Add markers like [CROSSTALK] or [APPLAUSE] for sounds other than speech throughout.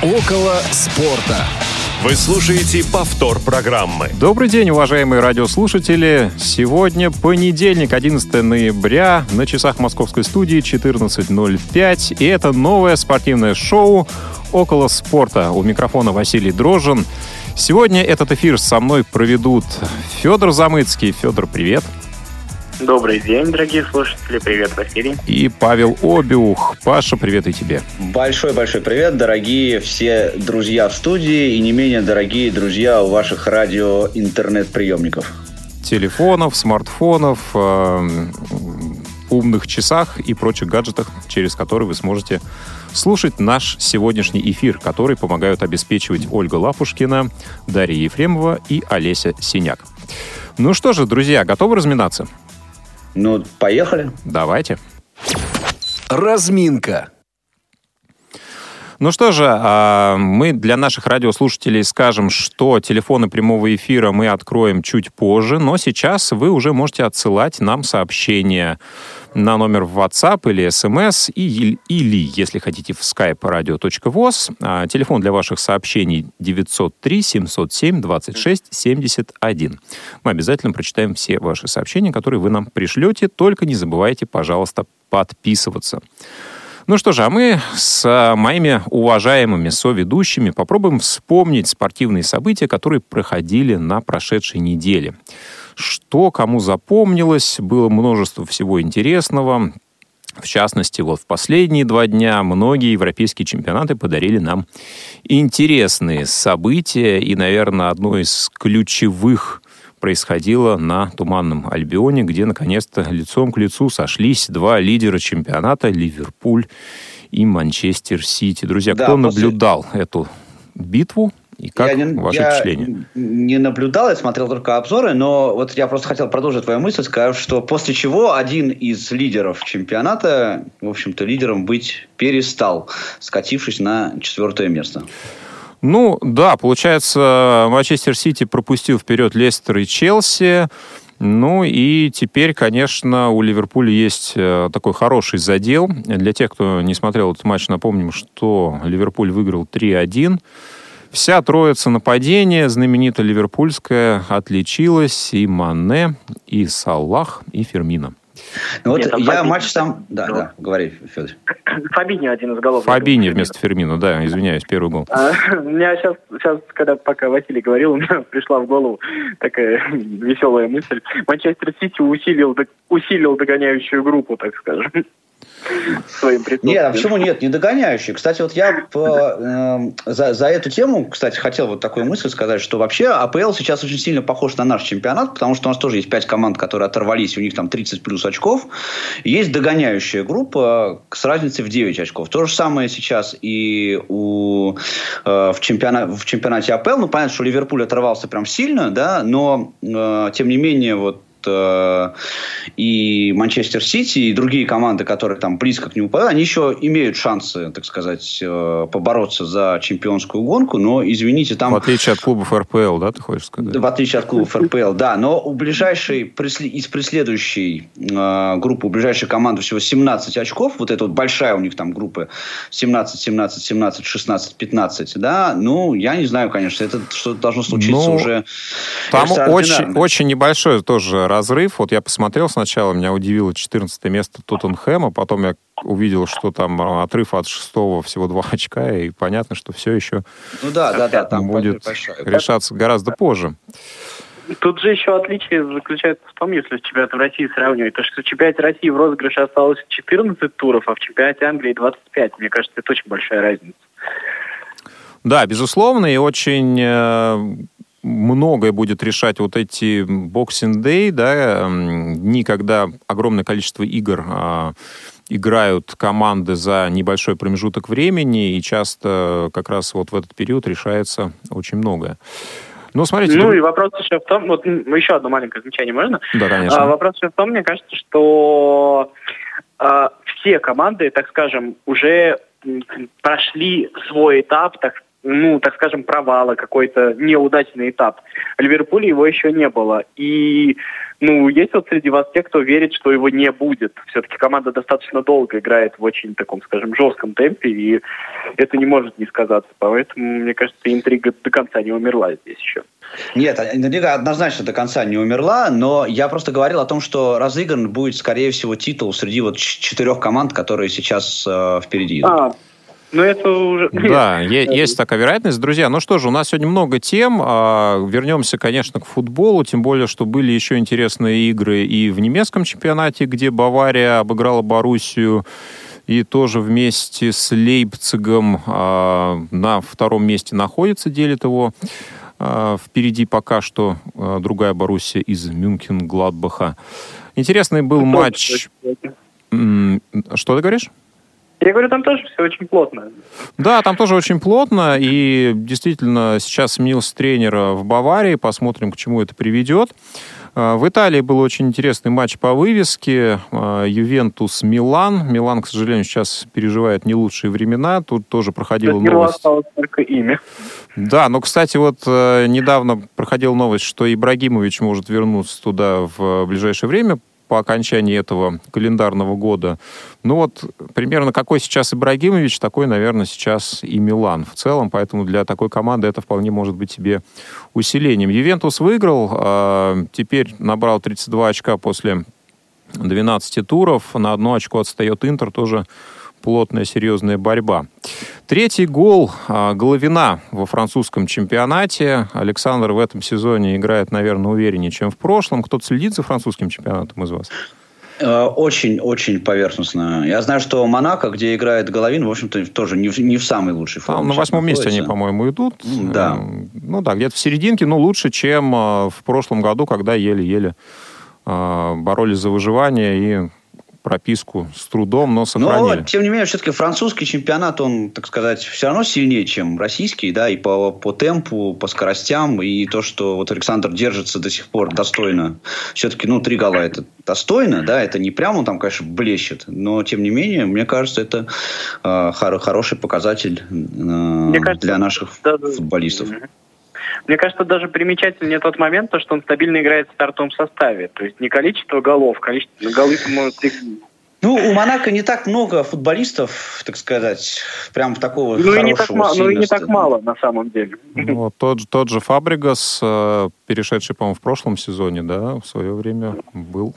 Около спорта. Вы слушаете повтор программы. Добрый день, уважаемые радиослушатели. Сегодня понедельник, 11 ноября, на часах московской студии 14.05. И это новое спортивное шоу «Около спорта». У микрофона Василий Дрожжин. Сегодня этот эфир со мной проведут Федор Замыцкий. Федор, привет. Добрый день, дорогие слушатели. Привет, Василий. И Павел Обиух. Паша, привет и тебе. Большой-большой привет, дорогие все друзья в студии и не менее дорогие друзья у ваших радио-интернет-приемников. Телефонов, смартфонов, э, умных часах и прочих гаджетах, через которые вы сможете слушать наш сегодняшний эфир, который помогают обеспечивать Ольга Лапушкина, Дарья Ефремова и Олеся Синяк. Ну что же, друзья, готовы разминаться? Ну, поехали. Давайте. Разминка. Ну что же, а, мы для наших радиослушателей скажем, что телефоны прямого эфира мы откроем чуть позже, но сейчас вы уже можете отсылать нам сообщения на номер в WhatsApp или SMS, и, или, если хотите, в skype radio.voz. А, телефон для ваших сообщений 903 707 26 71. Мы обязательно прочитаем все ваши сообщения, которые вы нам пришлете. Только не забывайте, пожалуйста, подписываться. Ну что же, а мы с моими уважаемыми соведущими попробуем вспомнить спортивные события, которые проходили на прошедшей неделе. Что кому запомнилось, было множество всего интересного. В частности, вот в последние два дня многие европейские чемпионаты подарили нам интересные события. И, наверное, одно из ключевых происходило на Туманном Альбионе, где наконец-то лицом к лицу сошлись два лидера чемпионата Ливерпуль и Манчестер Сити. Друзья, да, кто после... наблюдал эту битву? И как я не, ваши я впечатления? не наблюдал, я смотрел только обзоры, но вот я просто хотел продолжить твою мысль, сказав, что после чего один из лидеров чемпионата, в общем-то, лидером быть перестал, скатившись на четвертое место. Ну, да, получается, Манчестер Сити пропустил вперед Лестер и Челси. Ну и теперь, конечно, у Ливерпуля есть э, такой хороший задел. Для тех, кто не смотрел этот матч, напомним, что Ливерпуль выиграл 3-1. Вся троица нападения, знаменитая ливерпульская, отличилась. И Мане, и Салах, и Фермина. Ну вот Нет, я Фабини. матч сам... Да, да, да, говори, Федор. Фабини один из голов. Фабини вместо Фермина, да, извиняюсь, первый гол. А, у меня сейчас, сейчас, когда пока Василий говорил, [LAUGHS] у меня пришла в голову такая веселая мысль. Манчестер Сити усилил, усилил догоняющую группу, так скажем своим Нет, а почему нет? Не догоняющий. Кстати, вот я по, э, за, за эту тему, кстати, хотел вот такую мысль сказать, что вообще АПЛ сейчас очень сильно похож на наш чемпионат, потому что у нас тоже есть пять команд, которые оторвались, у них там 30 плюс очков. Есть догоняющая группа с разницей в 9 очков. То же самое сейчас и у, э, в, чемпиона, в чемпионате АПЛ. Ну, понятно, что Ливерпуль оторвался прям сильно, да, но э, тем не менее вот и Манчестер Сити, и другие команды, которые там близко к нему попадают, они еще имеют шансы, так сказать, э, побороться за чемпионскую гонку, но, извините, там... В отличие от клубов РПЛ, да, ты хочешь сказать? В отличие от клубов РПЛ, да, но у ближайшей, из преследующей э, группы, у ближайшей команды всего 17 очков, вот эта вот большая у них там группа 17, 17, 17, 16, 15, да, ну, я не знаю, конечно, это что-то должно случиться ну, уже Там очень, очень небольшой тоже разрыв. Вот я посмотрел сначала, меня удивило 14 место Тоттенхэма, потом я увидел, что там отрыв от шестого всего два [LAUGHS] очка, и понятно, что все еще ну, да, да, да, там будет решаться гораздо позже. Тут же еще отличие заключается в том, если с чемпионатом России сравнивать, то что в чемпионате России в розыгрыше осталось 14 туров, а в чемпионате Англии 25. Мне кажется, это очень большая разница. Да, безусловно, и очень э, многое будет решать вот эти Boxing Day, да, дни, когда огромное количество игр а, играют команды за небольшой промежуток времени, и часто как раз вот в этот период решается очень многое. Ну, смотрите. Ну, и вопрос еще в том, вот еще одно маленькое замечание можно? Да, конечно. А, вопрос еще в том, мне кажется, что а, все команды, так скажем, уже прошли свой этап, так ну, так скажем, провала, какой-то неудачный этап. В Ливерпуле его еще не было. И, ну, есть вот среди вас те, кто верит, что его не будет. Все-таки команда достаточно долго играет в очень таком, скажем, жестком темпе. И это не может не сказаться. Поэтому, мне кажется, интрига до конца не умерла здесь еще. Нет, интрига однозначно до конца не умерла, но я просто говорил о том, что разыгран будет, скорее всего, титул среди вот четырех команд, которые сейчас э, впереди идут. А, но это уже... Да, есть такая вероятность. Друзья, ну что же, у нас сегодня много тем. А, вернемся, конечно, к футболу, тем более, что были еще интересные игры и в немецком чемпионате, где Бавария обыграла Боруссию и тоже вместе с Лейпцигом а, на втором месте находится, делит его. А, впереди пока что другая Боруссия из Мюнхен-Гладбаха. Интересный был матч... Что ты говоришь? Я говорю, там тоже все очень плотно. Да, там тоже очень плотно, и действительно сейчас сменился тренер в Баварии, посмотрим, к чему это приведет. А, в Италии был очень интересный матч по вывеске. А, Ювентус-Милан. Милан, к сожалению, сейчас переживает не лучшие времена. Тут тоже проходила Милан новость. осталось только имя. Да, но, кстати, вот э, недавно проходила новость, что Ибрагимович может вернуться туда в ближайшее время по окончании этого календарного года. Ну вот, примерно какой сейчас Ибрагимович, такой, наверное, сейчас и Милан в целом, поэтому для такой команды это вполне может быть себе усилением. Ювентус выиграл, а, теперь набрал 32 очка после 12 туров, на одно очко отстает Интер, тоже плотная, серьезная борьба. Третий гол а, Головина во французском чемпионате. Александр в этом сезоне играет, наверное, увереннее, чем в прошлом. Кто-то следит за французским чемпионатом из вас? Очень-очень э, поверхностно. Я знаю, что Монако, где играет Головин, в общем-то, тоже не в, не в самой лучшей форме. Там на восьмом месте они, по-моему, идут. Да. Ну да, где-то в серединке, но лучше, чем э, в прошлом году, когда еле-еле э, боролись за выживание и прописку с трудом, но сохранили. Но, тем не менее, все-таки французский чемпионат, он, так сказать, все равно сильнее, чем российский, да, и по, по темпу, по скоростям, и то, что вот Александр держится до сих пор достойно. Все-таки, ну, три гола это достойно, да, это не прямо он там, конечно, блещет, но, тем не менее, мне кажется, это э, хор- хороший показатель э, кажется, для наших да, футболистов. Мне кажется, даже примечательнее тот момент, то, что он стабильно играет в стартовом составе. То есть не количество голов, количество голов может ну, у Монако не так много футболистов, так сказать, прям такого ну, и не так мало, Ну и не так мало, на самом деле. Ну, тот, тот же Фабригас, э, перешедший, по-моему, в прошлом сезоне, да, в свое время был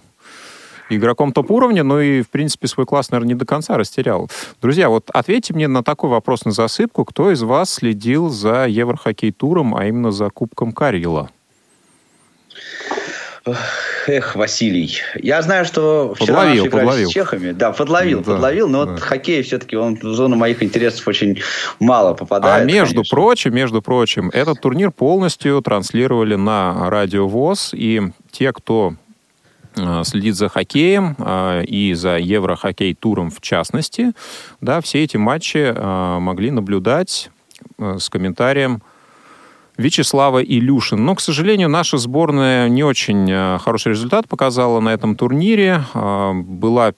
игроком топ-уровня, но и, в принципе, свой класс, наверное, не до конца растерял. Друзья, вот ответьте мне на такой вопрос на засыпку. Кто из вас следил за Еврохоккей-туром, а именно за Кубком Карила? Эх, Василий. Я знаю, что вчера подловил, наши подловил. с чехами. Да, подловил, да, подловил, но да. вот хоккей все-таки он в зону моих интересов очень мало попадает. А между конечно. прочим, между прочим, этот турнир полностью транслировали на радио ВОЗ, и те, кто следит за хоккеем э, и за Еврохоккей-туром в частности, да, все эти матчи э, могли наблюдать с комментарием Вячеслава Илюшин. Но, к сожалению, наша сборная не очень хороший результат показала на этом турнире. Была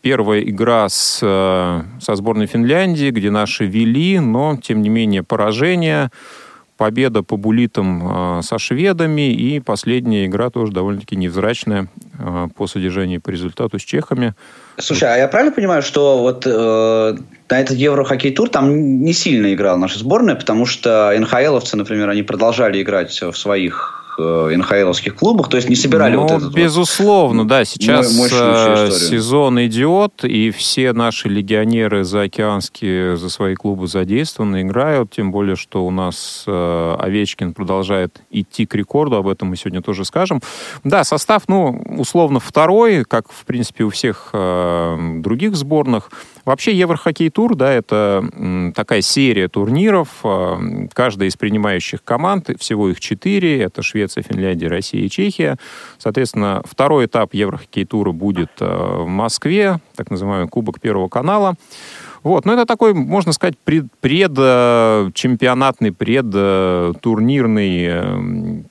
первая игра с, со сборной Финляндии, где наши вели, но, тем не менее, поражение – победа по булитам э, со шведами и последняя игра тоже довольно-таки невзрачная э, по содержанию по результату с чехами. Слушай, а я правильно понимаю, что вот э, на этот Еврохоккей тур там не сильно играла наша сборная, потому что НХЛовцы, например, они продолжали играть в своих э, НХЛовских клубах, то есть не собирали ну, вот этот безусловно, вот, да, сейчас э, сезон идет, и все наши легионеры заокеанские за свои клубы задействованы, играют, тем более, что у нас э, Овечкин продолжает идти к рекорду, об этом мы сегодня тоже скажем. Да, состав, ну, условно второй, как, в принципе, у всех э, других сборных, Вообще Еврохоккей тур, да, это такая серия турниров. А, каждая из принимающих команд, всего их четыре, это Швеция, Финляндия, Россия и Чехия. Соответственно, второй этап Еврохоккей тура будет а, в Москве, так называемый Кубок Первого канала. Вот, но это такой, можно сказать, пред, предчемпионатный, предтурнирный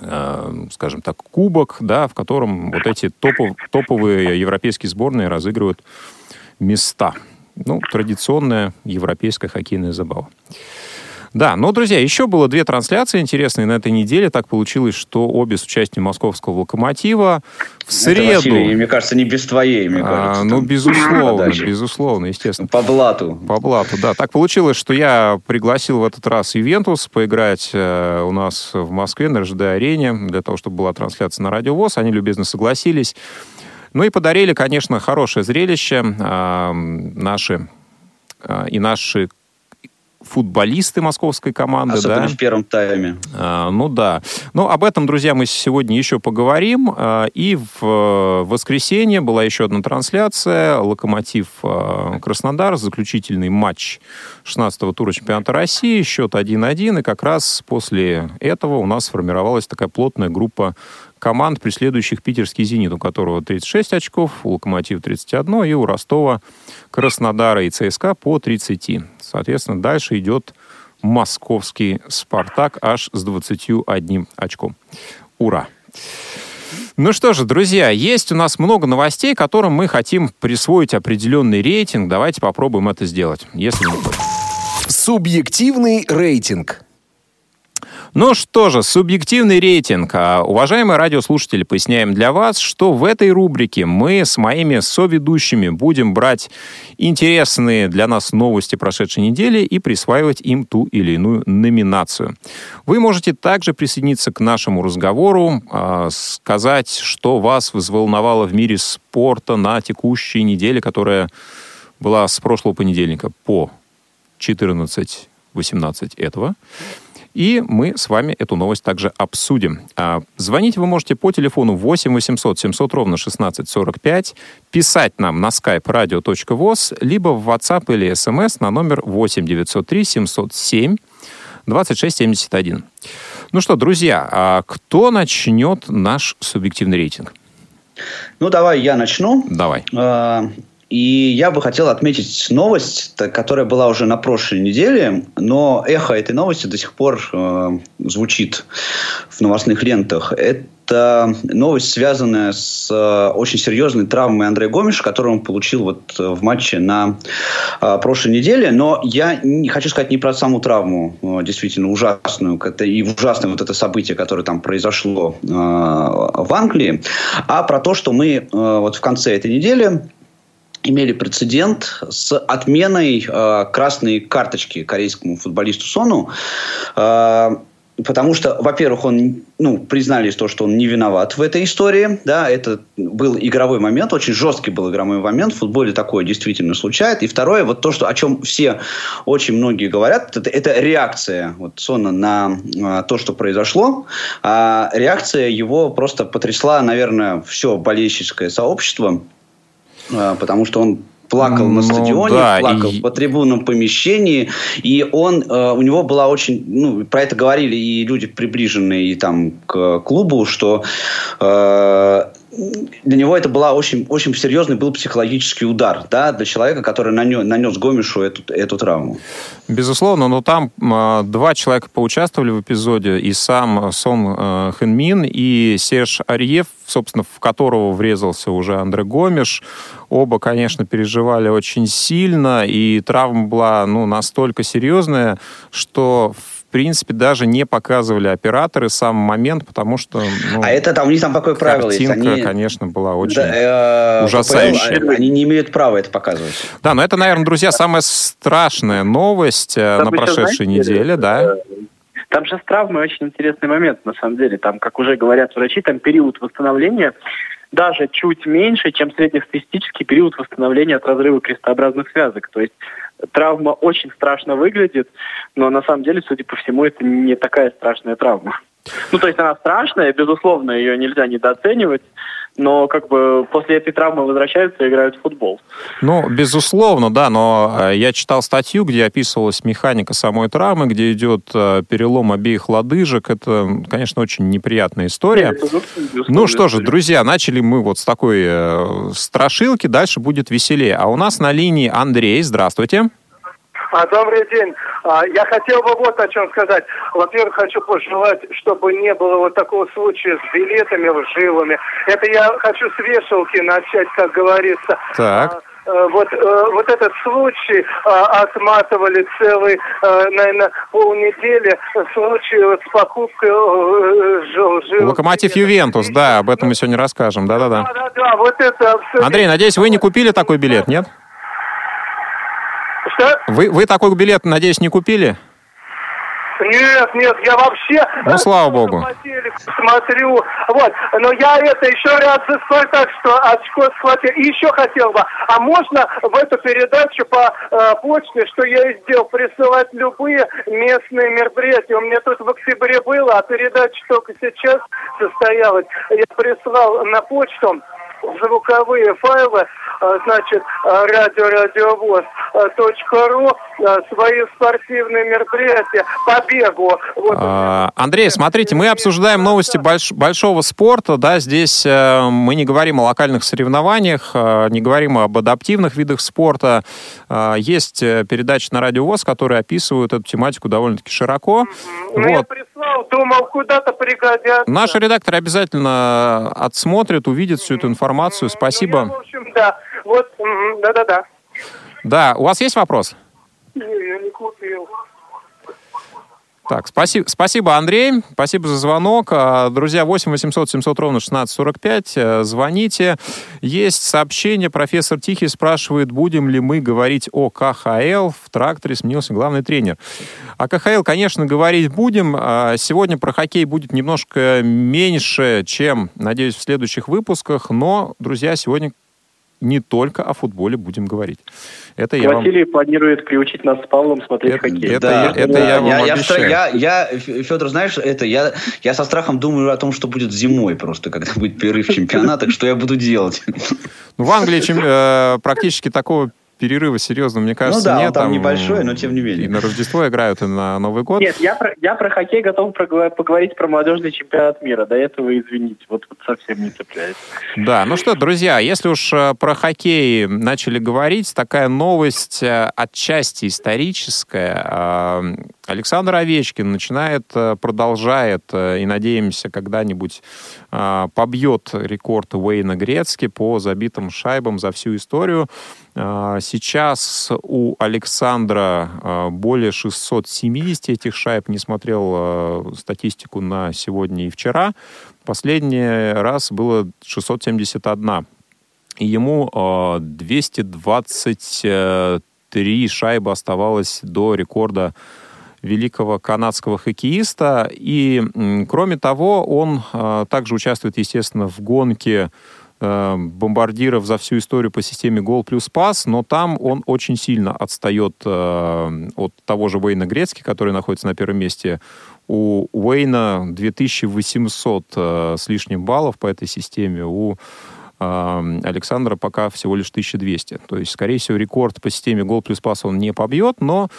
э, скажем так, кубок, да, в котором вот эти топов, топовые европейские сборные разыгрывают места. Ну, традиционная европейская хоккейная забава. Да, но, друзья, еще было две трансляции интересные на этой неделе. Так получилось, что обе с участием московского «Локомотива» в среду... Это, Василий, мне кажется, не без твоей, мне а, кажется. А, ну, безусловно, безусловно, естественно. По блату. По блату, да. Так получилось, что я пригласил в этот раз Ивентус поиграть э, у нас в Москве на РЖД-арене для того, чтобы была трансляция на Радио ВОЗ. Они любезно согласились. Ну и подарили, конечно, хорошее зрелище. Э, наши э, и наши футболисты московской команды. Особенно да? в первом тайме. А, ну да. Ну, об этом, друзья, мы сегодня еще поговорим. А, и в э, воскресенье была еще одна трансляция. Локомотив а, Краснодар, заключительный матч 16-го тура чемпионата России, счет 1-1. И как раз после этого у нас сформировалась такая плотная группа команд, преследующих питерский «Зенит», у которого 36 очков, у «Локомотив» 31, и у Ростова, Краснодара и ЦСКА по 30. Соответственно, дальше идет московский «Спартак» аж с 21 очком. Ура! Ну что же, друзья, есть у нас много новостей, которым мы хотим присвоить определенный рейтинг. Давайте попробуем это сделать, если не. Субъективный рейтинг. Ну что же, субъективный рейтинг. А, уважаемые радиослушатели, поясняем для вас, что в этой рубрике мы с моими соведущими будем брать интересные для нас новости прошедшей недели и присваивать им ту или иную номинацию. Вы можете также присоединиться к нашему разговору, а, сказать, что вас взволновало в мире спорта на текущей неделе, которая была с прошлого понедельника по 14-18 этого. И мы с вами эту новость также обсудим. А, звонить вы можете по телефону 8 800 700 ровно 1645, писать нам на skype radio.voz, либо в WhatsApp или SMS на номер 8 903 707 2671. Ну что, друзья, а кто начнет наш субъективный рейтинг? Ну, давай я начну. Давай. И я бы хотел отметить новость, которая была уже на прошлой неделе, но эхо этой новости до сих пор э, звучит в новостных лентах. Это новость, связанная с э, очень серьезной травмой Андрея Гомеша, которую он получил вот э, в матче на э, прошлой неделе. Но я не хочу сказать не про саму травму, э, действительно ужасную, это и ужасное вот это событие, которое там произошло э, в Англии, а про то, что мы э, вот в конце этой недели имели прецедент с отменой э, красной карточки корейскому футболисту Сону. Э, Потому что, во-первых, он, ну, признали то, что он не виноват в этой истории, да, это был игровой момент, очень жесткий был игровой момент, в футболе такое действительно случается. И второе, вот то, что, о чем все, очень многие говорят, это, это реакция вот Сона на а, то, что произошло. А реакция его просто потрясла, наверное, все болельщическое сообщество. А, потому что он плакал ну, на стадионе, да, плакал и... по трибунном помещении, и он, э, у него была очень, ну, про это говорили и люди, приближенные там к клубу, что э, для него это была очень, очень серьезный был психологический удар, да, для человека, который нанес, нанес Гомешу эту, эту травму. Безусловно, но там э, два человека поучаствовали в эпизоде, и сам Сон э, Хэнмин, и Серж Арьев, собственно, в которого врезался уже Андре Гомеш. Оба, конечно, переживали очень сильно, и травма была ну, настолько серьезная, что в принципе, даже не показывали операторы сам момент, потому что... Ну, а это там, у них там какое правило есть? Они... конечно, была очень да, э, ужасающая. ППЛ, они не имеют права это показывать. Да, но это, наверное, друзья, самая страшная новость э, Там на прошедшей знаете, неделе, да. Там же с травмой очень интересный момент, на самом деле. Там, как уже говорят врачи, там период восстановления даже чуть меньше, чем среднестатистический период восстановления от разрыва крестообразных связок. То есть травма очень страшно выглядит, но на самом деле, судя по всему, это не такая страшная травма. Ну, то есть она страшная, безусловно, ее нельзя недооценивать, но как бы после этой травмы возвращаются и играют в футбол. Ну, безусловно, да, но э, я читал статью, где описывалась механика самой травмы, где идет э, перелом обеих лодыжек. Это, конечно, очень неприятная история. ну что же, друзья, начали мы вот с такой э, страшилки, дальше будет веселее. А у нас на линии Андрей, здравствуйте. А, добрый день. А, я хотел бы вот о чем сказать. Во-первых, хочу пожелать, чтобы не было вот такого случая с билетами лживыми. Это я хочу с вешалки начать, как говорится. Так. Э, вот, э, вот этот случай а, отматывали целый, э, наверное, полнедели. Случай вот с покупкой жил, жил. Локомотив Ювентус, да, об этом мы сегодня расскажем. Да-да-да. Да-да-да, вот это... Андрей, надеюсь, вы не купили такой билет, нет? Что? Вы, вы такой билет, надеюсь, не купили? Нет, нет, я вообще... Ну, слава богу. Смотрю, вот, но я это еще раз за так что очко схватил. И еще хотел бы, а можно в эту передачу по э, почте, что я и сделал, присылать любые местные мероприятия? У меня тут в октябре было, а передача только сейчас состоялась. Я прислал на почту звуковые файлы, а, значит, а, радио-радиовоз .ру, а, свои спортивные мероприятия по бегу. Вот. Андрей, смотрите, мы обсуждаем новости больш большого спорта, да, здесь э, мы не говорим о локальных соревнованиях, не говорим об адаптивных видах спорта. Есть э, передачи на Радио ВОЗ, которые описывают эту тематику довольно-таки широко. Mm-hmm. Вот. Прислал, думал, куда-то пригодятся. Наши редакторы обязательно отсмотрят, увидят всю эту информацию информацию. Спасибо. Ну, я, в общем, да. Вот, да-да-да. Да, у вас есть вопрос? Не, я не купил. Так, спасибо, спасибо, Андрей. Спасибо за звонок. А, друзья, 8 800 700 ровно 1645. Э, звоните. Есть сообщение. Профессор Тихий спрашивает, будем ли мы говорить о КХЛ. В тракторе сменился главный тренер. О КХЛ, конечно, говорить будем. А, сегодня про хоккей будет немножко меньше, чем, надеюсь, в следующих выпусках. Но, друзья, сегодня не только о футболе будем говорить. Это я Василий вам... планирует приучить нас с Павлом смотреть это, хоккей. Это, да, это, да. я вам я, обещаю. Я, я, Федор, знаешь, это я, я со страхом думаю о том, что будет зимой просто, когда будет перерыв чемпионата, что я буду делать. Ну, в Англии чем, э, практически такого перерыва серьезно, мне кажется, ну да, нет. Там, там небольшой, но тем не менее. И на Рождество играют, и на Новый год. Нет, я про, я про хоккей готов поговорить про молодежный чемпионат мира. До этого, извините, вот, вот совсем не цепляет. Да, ну что, друзья, если уж э, про хоккей начали говорить, такая новость э, отчасти историческая. Э, Александр Овечкин начинает, продолжает, и надеемся, когда-нибудь побьет рекорд Уэйна Грецки по забитым шайбам за всю историю. А, сейчас у Александра а, более 670 этих шайб. Не смотрел а, статистику на сегодня и вчера. Последний раз было 671. И ему 223 шайбы оставалось до рекорда великого канадского хоккеиста. И, кроме того, он также участвует, естественно, в гонке Э, бомбардиров за всю историю по системе гол плюс пас, но там он очень сильно отстает э, от того же Уэйна Грецки, который находится на первом месте. У Уэйна 2800 э, с лишним баллов по этой системе, у Александра пока всего лишь 1200. То есть, скорее всего, рекорд по системе гол плюс пас он не побьет, но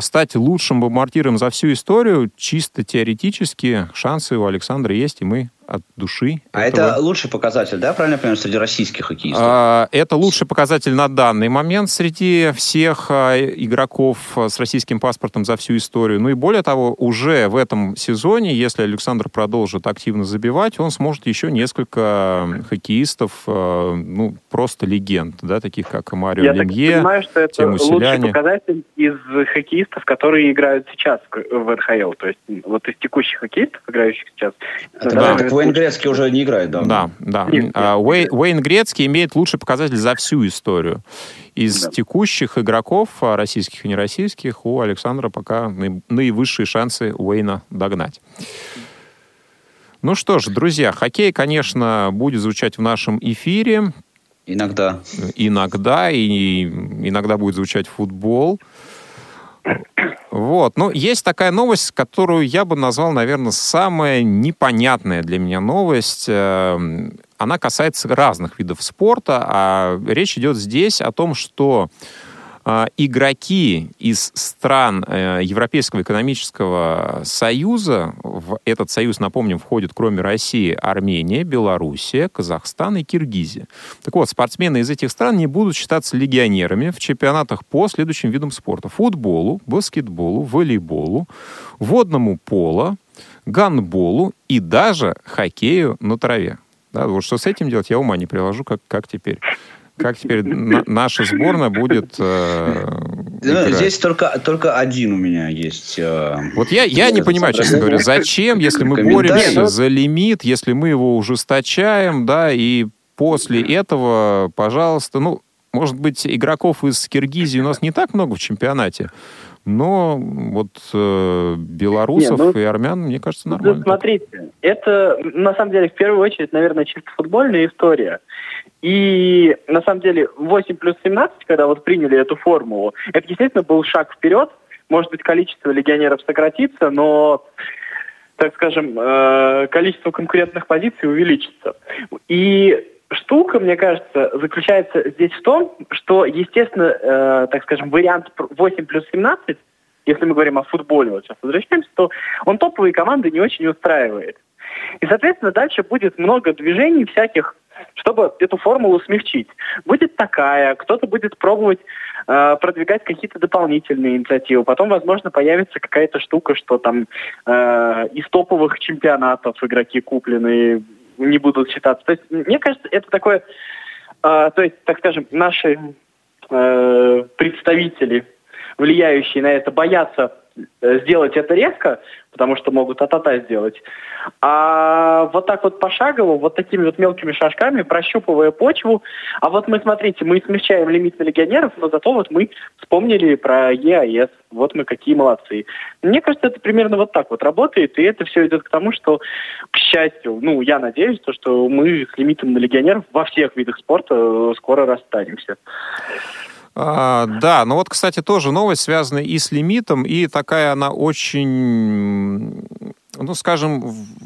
стать лучшим бомбардиром за всю историю чисто теоретически шансы у Александра есть, и мы от души. А этого... это лучший показатель, да, правильно я понимаю, среди российских хоккеистов? А, это лучший показатель на данный момент среди всех а, игроков с российским паспортом за всю историю. Ну и более того, уже в этом сезоне, если Александр продолжит активно забивать, он сможет еще несколько хоккеистов, а, ну, просто легенд, да, таких как Марио я Лемье, Я понимаю, что это лучший показатель из хоккеистов, которые играют сейчас в РХЛ. То есть вот из текущих хоккеистов, играющих сейчас. Да, Уэйн Грецкий уже не играет, да? Да, да. Нет, а, Уэй, Уэйн Грецкий имеет лучший показатель за всю историю. Из да. текущих игроков, а, российских и нероссийских, у Александра пока наивысшие шансы Уэйна догнать. Ну что ж, друзья, хоккей, конечно, будет звучать в нашем эфире. Иногда. Иногда, и иногда будет звучать футбол. Вот. Ну, есть такая новость, которую я бы назвал, наверное, самая непонятная для меня новость. Эм, она касается разных видов спорта, а речь идет здесь о том, что игроки из стран э, Европейского экономического союза, в этот союз, напомним, входит кроме России Армения, Белоруссия, Казахстан и Киргизия. Так вот, спортсмены из этих стран не будут считаться легионерами в чемпионатах по следующим видам спорта. Футболу, баскетболу, волейболу, водному поло, гандболу и даже хоккею на траве. Да, вот что с этим делать, я ума не приложу, как, как теперь как теперь на, наша сборная будет э, ну, Здесь только, только один у меня есть. Э, вот я, я не понимаю, честно говоря, зачем, если мы боремся за лимит, если мы его ужесточаем, да, и после этого, пожалуйста, ну, может быть, игроков из Киргизии у нас не так много в чемпионате, но вот э, белорусов не, ну, и армян, мне кажется, нормально. смотрите, это на самом деле в первую очередь, наверное, чисто футбольная история. И на самом деле 8 плюс 17, когда вот приняли эту формулу, это, естественно, был шаг вперед. Может быть, количество легионеров сократится, но так скажем, э, количество конкурентных позиций увеличится. И штука, мне кажется, заключается здесь в том, что, естественно, э, так скажем, вариант 8 плюс 17, если мы говорим о футболе, вот сейчас возвращаемся, то он топовые команды не очень устраивает. И, соответственно, дальше будет много движений всяких, чтобы эту формулу смягчить. Будет такая, кто-то будет пробовать э, продвигать какие-то дополнительные инициативы. Потом, возможно, появится какая-то штука, что там э, из топовых чемпионатов игроки куплены не будут считаться. То есть, мне кажется, это такое, э, то есть, так скажем, наши э, представители, влияющие на это, боятся сделать это резко, потому что могут атата сделать. А вот так вот пошагово, вот такими вот мелкими шажками, прощупывая почву. А вот мы, смотрите, мы смещаем лимит на легионеров, но зато вот мы вспомнили про ЕАЭС. Вот мы какие молодцы. Мне кажется, это примерно вот так вот работает, и это все идет к тому, что, к счастью, ну, я надеюсь, то, что мы с лимитом на легионеров во всех видах спорта э, скоро расстанемся. А, да, ну вот, кстати, тоже новость связана и с лимитом, и такая она очень, ну, скажем,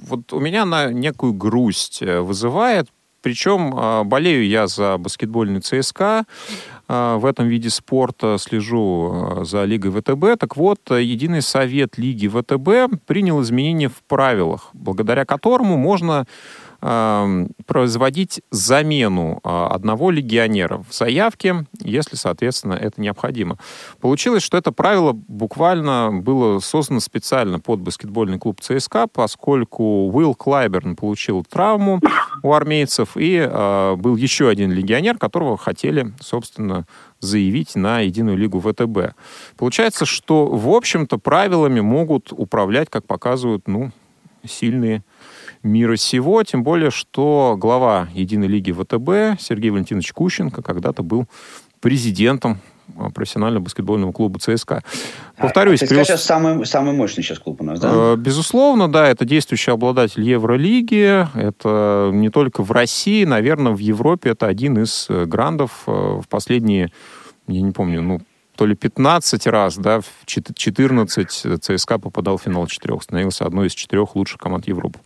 вот у меня она некую грусть э, вызывает, причем а, болею я за баскетбольный ЦСКА, а, в этом виде спорта слежу за Лигой ВТБ. Так вот, Единый совет Лиги ВТБ принял изменения в правилах, благодаря которому можно производить замену а, одного легионера в заявке, если, соответственно, это необходимо. Получилось, что это правило буквально было создано специально под баскетбольный клуб ЦСКА, поскольку Уилл Клайберн получил травму у армейцев, и э, был еще один легионер, которого хотели, собственно, заявить на единую лигу ВТБ. Получается, что, в общем-то, правилами могут управлять, как показывают, ну, сильные мира сего, тем более, что глава Единой лиги ВТБ Сергей Валентинович Кущенко когда-то был президентом а, профессионального баскетбольного клуба ЦСКА. Повторюсь, а, это, сейчас самый, самый мощный сейчас клуб у нас, да? Э, безусловно, да, это действующий обладатель Евролиги. Это не только в России, наверное, в Европе это один из э, грандов э, в последние, я не помню, ну, то ли 15 раз, да, в 14 ЦСКА попадал в финал четырех, становился одной из четырех лучших команд Европы.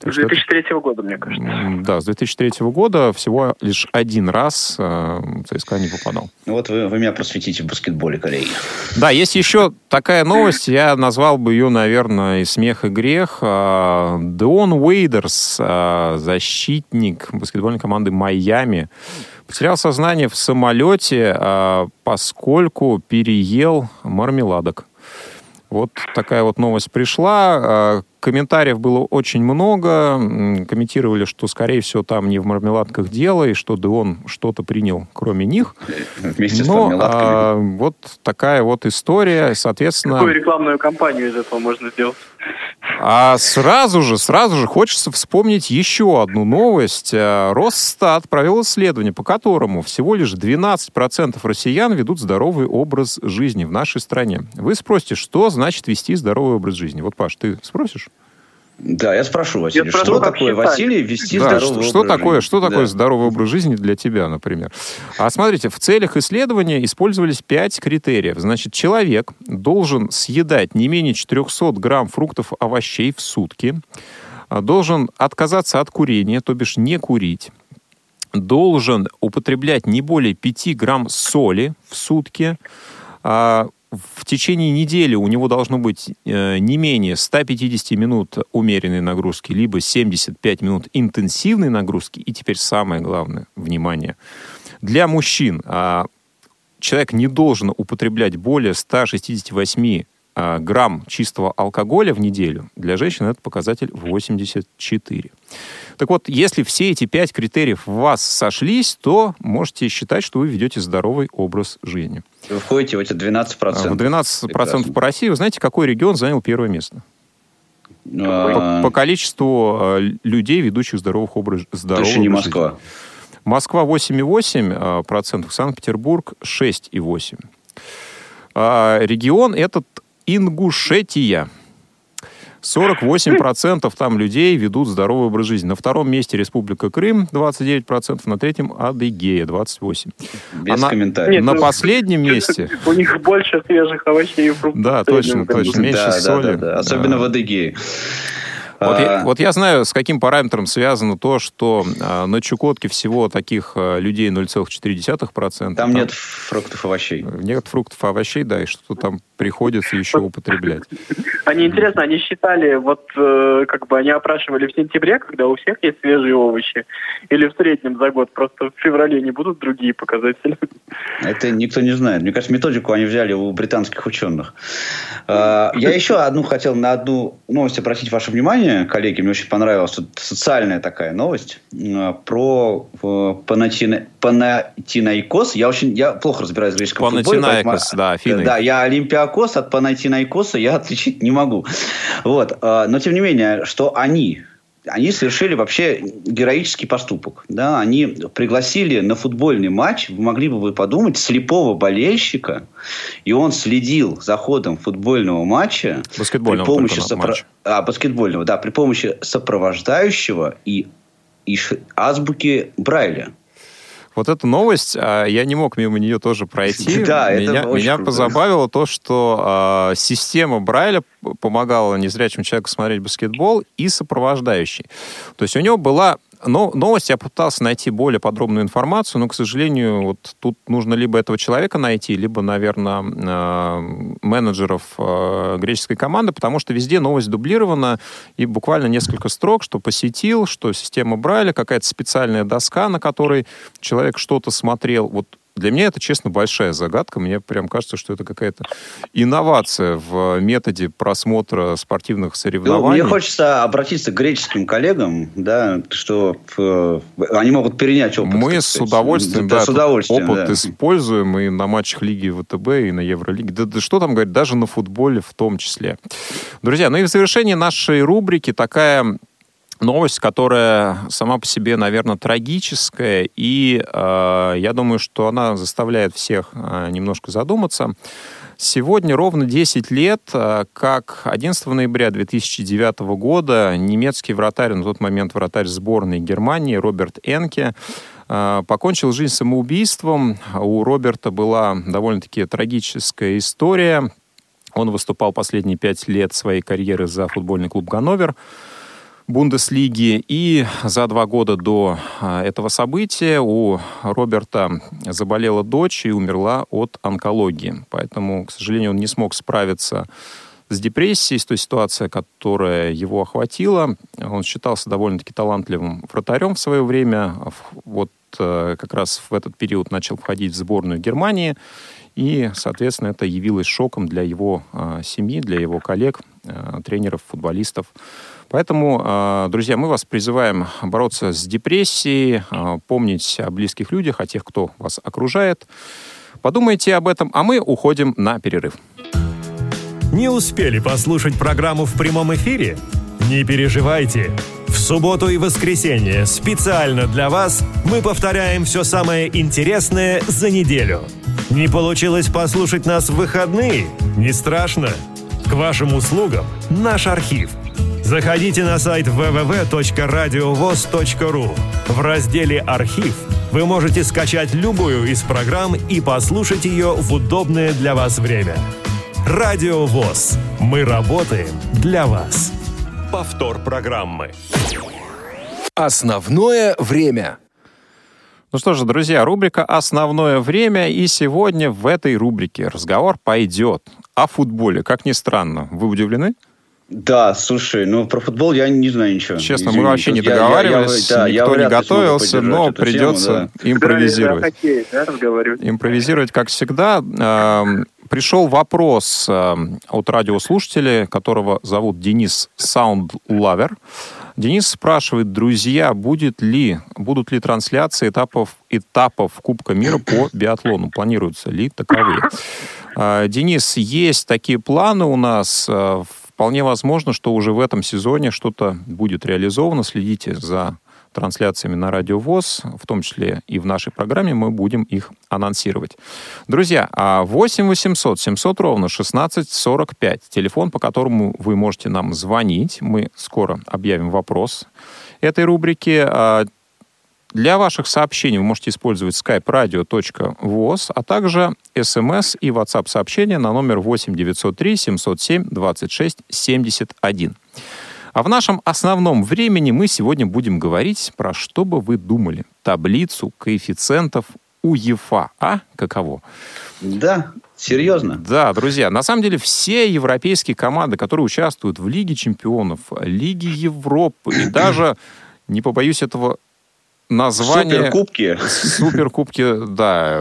Так с 2003 это... года, мне кажется. Да, с 2003 года всего лишь один раз э, ЦСКА не попадал. Вот вы, вы меня просветите в баскетболе, коллеги. Да, есть еще такая новость, я назвал бы ее, наверное, и смех, и грех. Э, Деон Уэйдерс, э, защитник баскетбольной команды Майами, Потерял сознание в самолете, а, поскольку переел мармеладок. Вот такая вот новость пришла. А, комментариев было очень много. Комментировали, что, скорее всего, там не в мармеладках дело, и что да он что-то принял, кроме них. Вместе Но, с мармеладками. А, вот такая вот история. Соответственно... Какую рекламную кампанию из этого можно сделать? А сразу же, сразу же хочется вспомнить еще одну новость. Э, Росстат провел исследование, по которому всего лишь 12% россиян ведут здоровый образ жизни в нашей стране. Вы спросите, что значит вести здоровый образ жизни? Вот, Паш, ты спросишь? Да, я спрошу, Василий, я что такое, считать. Василий, вести да, здоровый что, образ такое, жизни? Что да. такое здоровый образ жизни для тебя, например? А смотрите, в целях исследования использовались пять критериев. Значит, человек должен съедать не менее 400 грамм фруктов, овощей в сутки, а, должен отказаться от курения, то бишь не курить, должен употреблять не более 5 грамм соли в сутки, а, в течение недели у него должно быть э, не менее 150 минут умеренной нагрузки, либо 75 минут интенсивной нагрузки. И теперь самое главное, внимание, для мужчин э, человек не должен употреблять более 168 э, грамм чистого алкоголя в неделю, для женщин это показатель 84. Так вот, если все эти пять критериев в вас сошлись, то можете считать, что вы ведете здоровый образ жизни. Вы входите в эти 12%. В 12% Прекрасно. по России. Вы знаете, какой регион занял первое место? А... По, по количеству э, людей, ведущих здоровых образ, здоровый Точно не Москва. Жизни. Москва 8,8%, Санкт-Петербург 6,8%. А регион этот Ингушетия. 48% там людей ведут здоровый образ жизни. На втором месте Республика Крым 29%, на третьем Адыгея 28%. Без а комментариев. На, на ну, последнем месте... У них больше свежих овощей и фруктов. Да, точно, точно. Меньше соли. Особенно в Адыгее. Вот, я, а. вот я знаю, с каким параметром связано то, что а, на Чукотке всего таких а, людей 0,4%. Там, там нет фруктов и овощей. Нет фруктов и овощей, да, и что там приходится еще употреблять. Они, интересно, они считали, вот э, как бы они опрашивали в сентябре, когда у всех есть свежие овощи, или в среднем за год, просто в феврале не будут другие показатели? Это никто не знает. Мне кажется, методику они взяли у британских ученых. А, я еще одну хотел на одну новость обратить ваше внимание, коллеги. Мне очень понравилась социальная такая новость а, про э, Панатинайкос. Я очень, я плохо разбираюсь в греческом футболе. Панатинайкос, да, Афины. Да, я Олимпиакос от Панатинайкоса я отличить не могу. Вот. Но, тем не менее, что они они совершили вообще героический поступок. Да? Они пригласили на футбольный матч, могли бы вы подумать, слепого болельщика, и он следил за ходом футбольного матча баскетбольного при помощи сопро... а, баскетбольного, да, при помощи сопровождающего и, и азбуки Брайля. Вот эта новость, а, я не мог мимо нее тоже пройти. [LAUGHS] Да, меня, это меня круто. позабавило то, что э, система Брайля помогала незрячему человеку смотреть баскетбол и сопровождающий. То есть у него была но новость я пытался найти более подробную информацию, но, к сожалению, вот тут нужно либо этого человека найти, либо, наверное, э, менеджеров э, греческой команды, потому что везде новость дублирована, и буквально несколько строк, что посетил, что система Брайля, какая-то специальная доска, на которой человек что-то смотрел. Вот для меня это, честно, большая загадка. Мне прям кажется, что это какая-то инновация в методе просмотра спортивных соревнований. Ну, мне хочется обратиться к греческим коллегам, да, что э, они могут перенять опыт. Мы с удовольствием, да, да, с удовольствием, опыт да. используем и на матчах Лиги ВТБ, и на Евролиге. Да, да что там говорить, даже на футболе в том числе. Друзья, ну и в завершении нашей рубрики такая новость, которая сама по себе, наверное, трагическая, и э, я думаю, что она заставляет всех э, немножко задуматься. Сегодня ровно 10 лет, э, как 11 ноября 2009 года немецкий вратарь, на тот момент вратарь сборной Германии Роберт Энке, э, покончил жизнь самоубийством. У Роберта была довольно-таки трагическая история. Он выступал последние пять лет своей карьеры за футбольный клуб «Ганновер». Бундеслиги. И за два года до а, этого события у Роберта заболела дочь и умерла от онкологии. Поэтому, к сожалению, он не смог справиться с депрессией, с той ситуацией, которая его охватила. Он считался довольно-таки талантливым вратарем в свое время. Вот э, как раз в этот период начал входить в сборную Германии. И, соответственно, это явилось шоком для его э, семьи, для его коллег, э, тренеров, футболистов. Поэтому, а, друзья, мы вас призываем бороться с депрессией, а, помнить о близких людях, о тех, кто вас окружает. Подумайте об этом, а мы уходим на перерыв. Не успели послушать программу в прямом эфире? Не переживайте. В субботу и воскресенье специально для вас мы повторяем все самое интересное за неделю. Не получилось послушать нас в выходные? Не страшно. К вашим услугам наш архив – Заходите на сайт www.radiovoz.ru. В разделе «Архив» вы можете скачать любую из программ и послушать ее в удобное для вас время. Радио ВОЗ. Мы работаем для вас. Повтор программы. Основное время. Ну что же, друзья, рубрика «Основное время». И сегодня в этой рубрике разговор пойдет о футболе. Как ни странно, вы удивлены? Да, слушай, ну про футбол я не знаю ничего. Честно, Извини, мы вообще не договаривались, я, я, я, никто я не готовился, но придется тему, да. импровизировать. Хоккей, да, импровизировать, как всегда. Эм, пришел вопрос эм, от радиослушателя, которого зовут Денис Саундлавер. Денис спрашивает, друзья, будет ли, будут ли трансляции этапов, этапов Кубка мира по [COUGHS] биатлону? Планируются ли таковые? Э, Денис, есть такие планы у нас. Э, Вполне возможно, что уже в этом сезоне что-то будет реализовано. Следите за трансляциями на Радио ВОЗ, в том числе и в нашей программе, мы будем их анонсировать. Друзья, 8 800 700 ровно 1645, телефон, по которому вы можете нам звонить. Мы скоро объявим вопрос этой рубрики. Для ваших сообщений вы можете использовать skype radio.voz, а также смс и WhatsApp сообщения на номер 8 903 707 26 71. А в нашем основном времени мы сегодня будем говорить про что бы вы думали. Таблицу коэффициентов УЕФА. А каково? Да, серьезно. Да, друзья, на самом деле все европейские команды, которые участвуют в Лиге чемпионов, Лиге Европы и даже, не побоюсь этого название... Суперкубки. Суперкубки, да,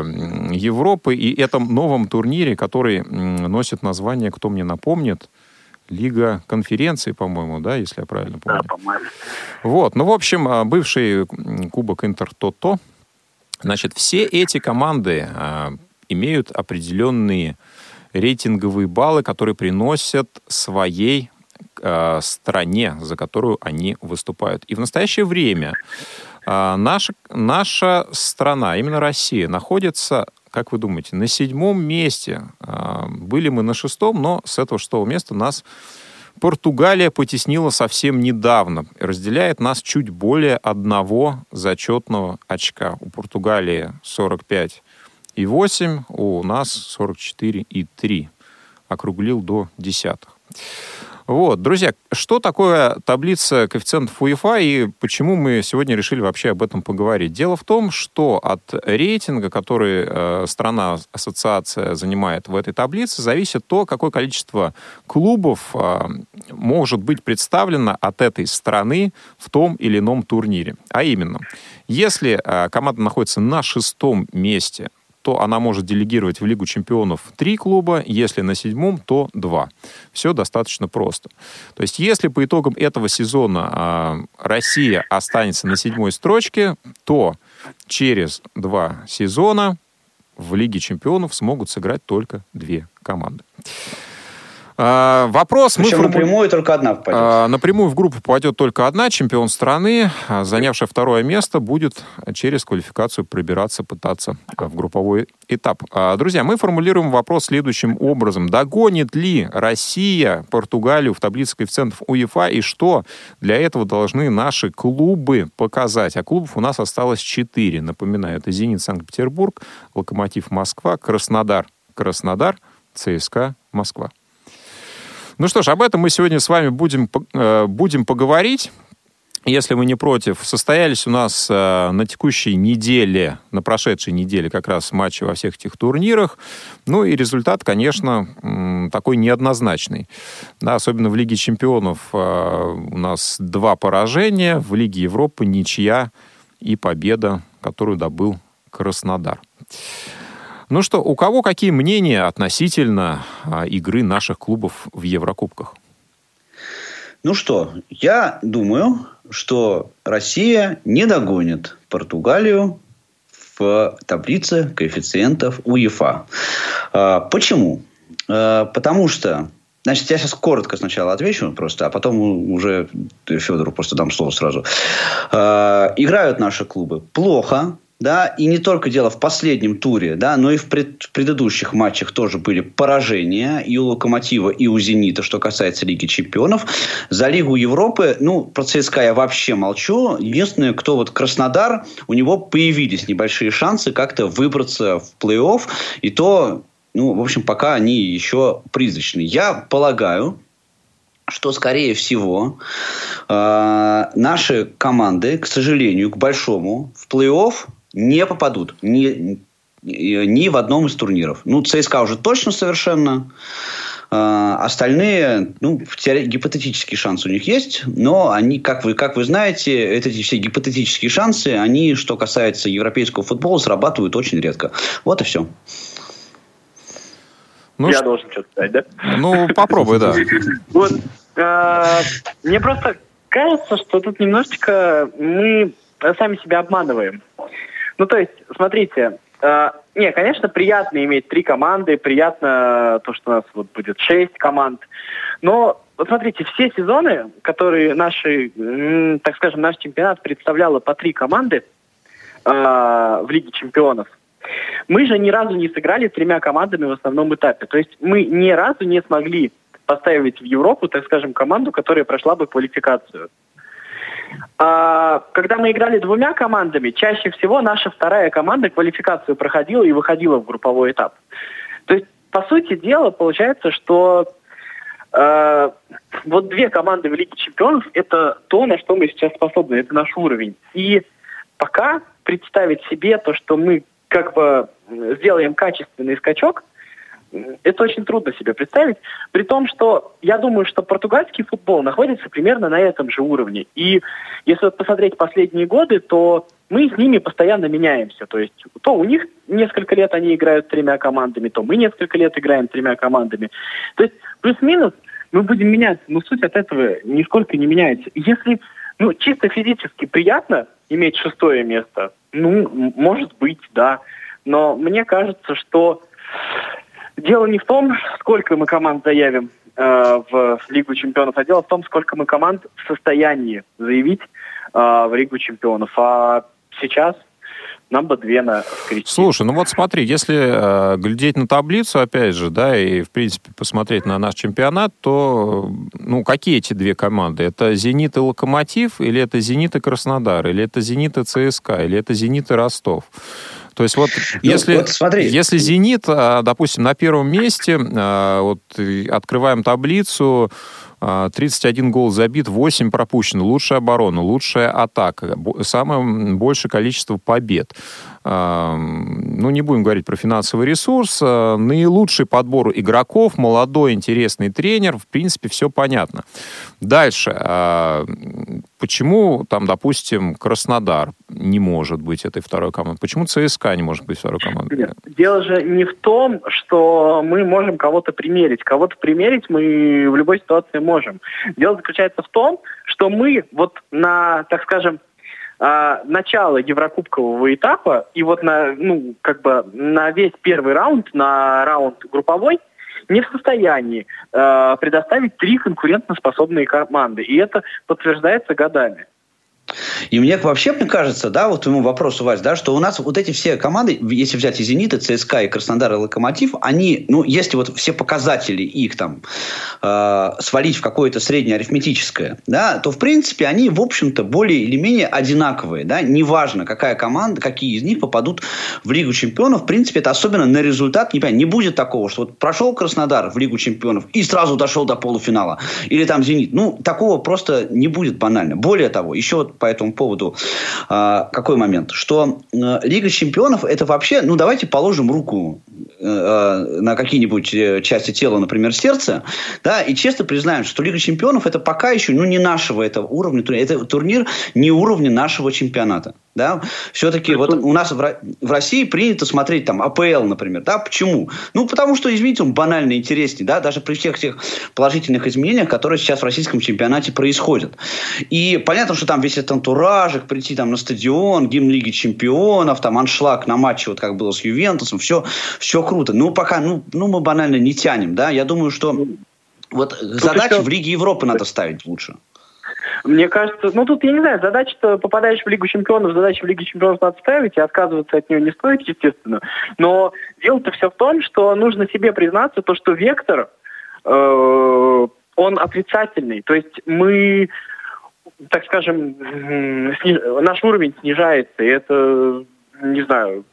Европы. И этом новом турнире, который носит название, кто мне напомнит, Лига конференции, по-моему, да, если я правильно помню. Да, по-моему. Вот, ну, в общем, а, бывший Кубок Интер-Тото. Значит, все эти команды а, имеют определенные рейтинговые баллы, которые приносят своей а, стране, за которую они выступают. И в настоящее время наша, наша страна, именно Россия, находится, как вы думаете, на седьмом месте. А, были мы на шестом, но с этого шестого места нас Португалия потеснила совсем недавно. Разделяет нас чуть более одного зачетного очка. У Португалии 45,8, у нас 44,3. Округлил до десятых. Вот, друзья, что такое таблица коэффициентов УЕФА и почему мы сегодня решили вообще об этом поговорить? Дело в том, что от рейтинга, который э, страна, ассоциация занимает в этой таблице, зависит то, какое количество клубов э, может быть представлено от этой страны в том или ином турнире. А именно, если э, команда находится на шестом месте то она может делегировать в Лигу чемпионов три клуба, если на седьмом, то два. Все достаточно просто. То есть если по итогам этого сезона э, Россия останется на седьмой строчке, то через два сезона в Лиге чемпионов смогут сыграть только две команды. А, вопрос... Причем мы напрямую только одна попадет. А, напрямую в группу попадет только одна. Чемпион страны, а, занявшая второе место, будет через квалификацию пробираться, пытаться в групповой этап. Друзья, мы формулируем вопрос следующим образом. Догонит ли Россия Португалию в таблице коэффициентов УЕФА и что для этого должны наши клубы показать? А клубов у нас осталось четыре. Напоминаю, это «Зенит» Санкт-Петербург, «Локомотив» Москва, «Краснодар» Краснодар, ЦСКА Москва. Ну что ж, об этом мы сегодня с вами будем, э, будем поговорить. Если вы не против, состоялись у нас э, на текущей неделе, на прошедшей неделе как раз матчи во всех этих турнирах. Ну и результат, конечно, такой неоднозначный. Да, особенно в Лиге чемпионов э, у нас два поражения, в Лиге Европы ничья и победа, которую добыл Краснодар. Ну что, у кого какие мнения относительно а, игры наших клубов в Еврокубках? Ну что, я думаю, что Россия не догонит Португалию в таблице коэффициентов УЕФА. А, почему? А, потому что Значит, я сейчас коротко сначала отвечу просто, а потом уже Федору просто дам слово сразу. Э, играют наши клубы плохо, да, и не только дело в последнем туре, да, но и в, пред, в предыдущих матчах тоже были поражения и у Локомотива, и у Зенита, что касается Лиги Чемпионов. За Лигу Европы, ну, про ЦСКА я вообще молчу. Единственное, кто вот Краснодар, у него появились небольшие шансы как-то выбраться в плей-офф, и то, ну, в общем, пока они еще призрачные. Я полагаю, что, скорее всего, э, наши команды, к сожалению, к большому, в плей-офф не попадут ни, ни в одном из турниров. Ну, ЦСКА уже точно совершенно. Э, остальные, ну, гипотетический шанс у них есть, но они, как вы, как вы знаете, эти все гипотетические шансы, они, что касается европейского футбола, срабатывают очень редко. Вот и все. Ну, Я должен что-то сказать, да? Ну, попробуй, да. [LAUGHS] Вот, э, мне просто кажется, что тут немножечко мы сами себя обманываем. Ну, то есть, смотрите, э, не, конечно, приятно иметь три команды, приятно то, что у нас вот будет шесть команд, но вот смотрите, все сезоны, которые наши, так скажем, наш чемпионат представляло по три команды э, в Лиге чемпионов, мы же ни разу не сыграли с тремя командами в основном этапе. То есть мы ни разу не смогли поставить в Европу, так скажем, команду, которая прошла бы квалификацию. А, когда мы играли двумя командами, чаще всего наша вторая команда квалификацию проходила и выходила в групповой этап. То есть, по сути дела, получается, что э, вот две команды в Лиге Чемпионов – это то, на что мы сейчас способны, это наш уровень. И пока представить себе то, что мы как бы сделаем качественный скачок, это очень трудно себе представить, при том, что я думаю, что португальский футбол находится примерно на этом же уровне. И если посмотреть последние годы, то мы с ними постоянно меняемся. То есть то у них несколько лет они играют тремя командами, то мы несколько лет играем тремя командами. То есть плюс-минус мы будем меняться, но суть от этого нисколько не меняется. Если ну, чисто физически приятно иметь шестое место, ну, может быть, да. Но мне кажется, что дело не в том, сколько мы команд заявим э, в Лигу чемпионов, а дело в том, сколько мы команд в состоянии заявить э, в Лигу чемпионов. А сейчас нам бы две на скрести. Слушай, ну вот смотри, если э, глядеть на таблицу, опять же, да, и, в принципе, посмотреть на наш чемпионат, то, ну, какие эти две команды? Это «Зенит» и «Локомотив», или это «Зенит» и «Краснодар», или это «Зенит» и «ЦСКА», или это «Зенит» и «Ростов»? То есть вот ну, если, вот смотри. если «Зенит», э, допустим, на первом месте, э, вот открываем таблицу, 31 а, гол забит, 8 пропущено. Лучшая оборона, лучшая атака, самое большее количество побед. А, ну, не будем говорить про финансовый ресурс. А, наилучший подбор игроков, молодой, интересный тренер. В принципе, все понятно. Дальше. Почему, там, допустим, Краснодар не может быть этой второй командой? Почему ЦСКА не может быть второй командой? Нет. Дело же не в том, что мы можем кого-то примерить. Кого-то примерить мы в любой ситуации можем. Дело заключается в том, что мы вот на, так скажем, э, начало Еврокубкового этапа и вот на, ну, как бы на весь первый раунд, на раунд групповой, не в состоянии э, предоставить три конкурентоспособные команды. И это подтверждается годами. И мне вообще, мне кажется, да, вот ему вопрос у вас, да, что у нас вот эти все команды, если взять и «Зенит», и «ЦСКА», и «Краснодар», и «Локомотив», они, ну, если вот все показатели их там э, свалить в какое-то среднее арифметическое, да, то, в принципе, они, в общем-то, более или менее одинаковые, да, неважно, какая команда, какие из них попадут в Лигу чемпионов, в принципе, это особенно на результат, не, не будет такого, что вот прошел Краснодар в Лигу чемпионов и сразу дошел до полуфинала, или там «Зенит», ну, такого просто не будет банально. Более того, еще вот по этому поводу а, какой момент? Что а, Лига чемпионов это вообще, ну давайте положим руку а, на какие-нибудь э, части тела, например, сердце, да, и честно признаем, что Лига чемпионов это пока еще, ну не нашего этого уровня, это турнир не уровня нашего чемпионата. Да? Все-таки вот у нас в, в России принято смотреть там АПЛ, например. Да? Почему? Ну, потому что, извините, он банально интереснее, да, даже при всех тех положительных изменениях, которые сейчас в российском чемпионате происходят. И понятно, что там весь этот антуражик, прийти там на стадион, гимн Лиги Чемпионов, там аншлаг на матче, вот как было с Ювентусом, все, все круто. Ну, пока, ну, ну, мы банально не тянем, да. Я думаю, что вот Тут задачи еще... в Лиге Европы надо ставить лучше. Мне кажется, ну тут, я не знаю, задача, что попадаешь в Лигу Чемпионов, задача в Лиге Чемпионов надо ставить, и отказываться от нее не стоит, естественно. Но дело-то все в том, что нужно себе признаться, то, что вектор, э, он отрицательный. То есть мы, так скажем, сниж... наш уровень снижается, и это, не знаю,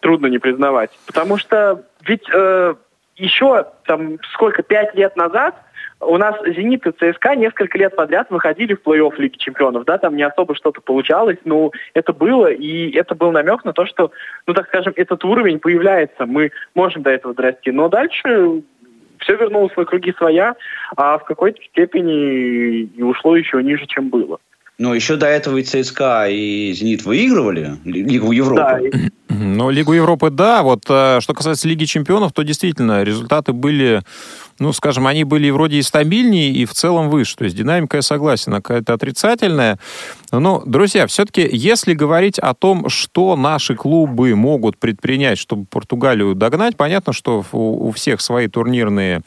трудно не признавать. Потому что ведь э, еще там сколько, пять лет назад у нас «Зенит» и «ЦСКА» несколько лет подряд выходили в плей-офф Лиги Чемпионов, да, там не особо что-то получалось, но это было, и это был намек на то, что, ну, так скажем, этот уровень появляется, мы можем до этого дорасти, но дальше все вернулось на круги своя, а в какой-то степени и ушло еще ниже, чем было. Но еще до этого и ЦСКА, и «Зенит» выигрывали Лигу Европы. Да. Но Лигу Европы, да. Вот э, что касается Лиги Чемпионов, то действительно результаты были, ну, скажем, они были вроде и стабильнее, и в целом выше. То есть динамика, я согласен, какая-то отрицательная. Но, друзья, все-таки, если говорить о том, что наши клубы могут предпринять, чтобы Португалию догнать, понятно, что у, всех свои турнирные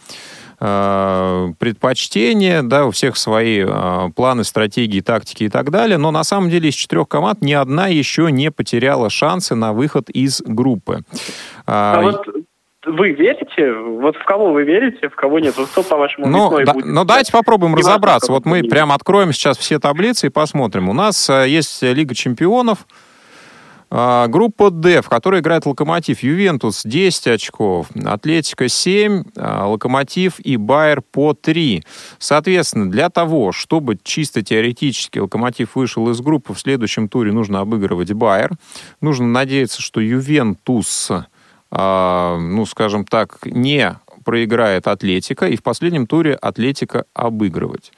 Э, предпочтения, да, у всех свои э, планы, стратегии, тактики и так далее, но на самом деле из четырех команд ни одна еще не потеряла шансы на выход из группы. А, а вот вы верите? Вот в кого вы верите, в кого нет? Вот кто, по-вашему, ну, да, будет? Ну, давайте попробуем разобраться. Вот мы прямо откроем сейчас все таблицы и посмотрим. У нас э, есть Лига чемпионов, а, группа D, в которой играет Локомотив, Ювентус 10 очков, Атлетика 7, а, Локомотив и Байер по 3. Соответственно, для того, чтобы чисто теоретически Локомотив вышел из группы, в следующем туре нужно обыгрывать Байер. Нужно надеяться, что Ювентус, а, ну, скажем так, не проиграет Атлетика, и в последнем туре Атлетика обыгрывать.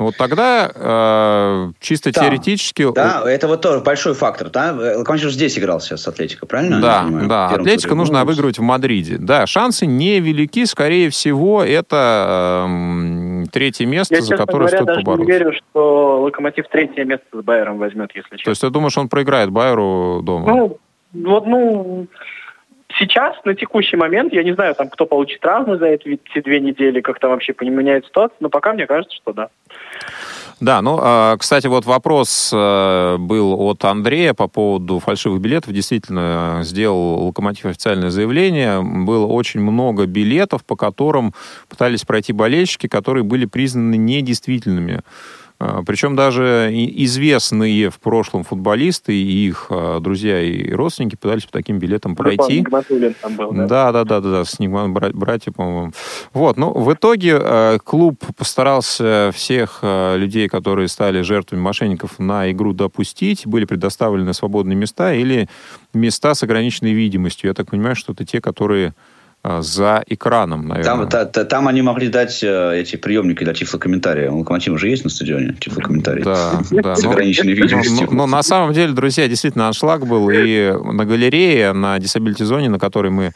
Вот тогда э, чисто да. теоретически... Да, это вот тоже большой фактор. Да? Локомотив здесь играл сейчас с Атлетико, правильно? Да, да. Атлетико нужно обыгрывать в Мадриде. Да, шансы невелики. Скорее всего, это э, третье место, Я, за которое говоря, стоит даже побороться. Я верю, что Локомотив третье место с Байером возьмет, если честно. То есть ты думаешь, он проиграет Байеру дома? Ну, вот, ну, Сейчас, на текущий момент, я не знаю, там, кто получит травмы за эти, эти две недели, как там вообще поменяет ситуация, но пока мне кажется, что да. Да, ну, а, кстати, вот вопрос э, был от Андрея по поводу фальшивых билетов. Действительно, сделал Локомотив официальное заявление. Было очень много билетов, по которым пытались пройти болельщики, которые были признаны недействительными. А, Причем даже известные в прошлом футболисты и их а, друзья и родственники пытались по таким билетам пройти. Там был, да? Да, да, да, да, да, с братья, по-моему. Вот, ну, в итоге а, клуб постарался всех людей, которые стали жертвами мошенников, на игру допустить. Были предоставлены свободные места или места с ограниченной видимостью. Я так понимаю, что это те, которые за экраном, наверное. Там, та, та, там они могли дать э, эти приемники для тифлокомментария. У Локомотива же есть на стадионе тифлокомментарий. Да, [LAUGHS] да. С ограниченной видимостью. Но, но на самом деле, друзья, действительно, аншлаг был и на галерее, на дисабилити-зоне, на которой мы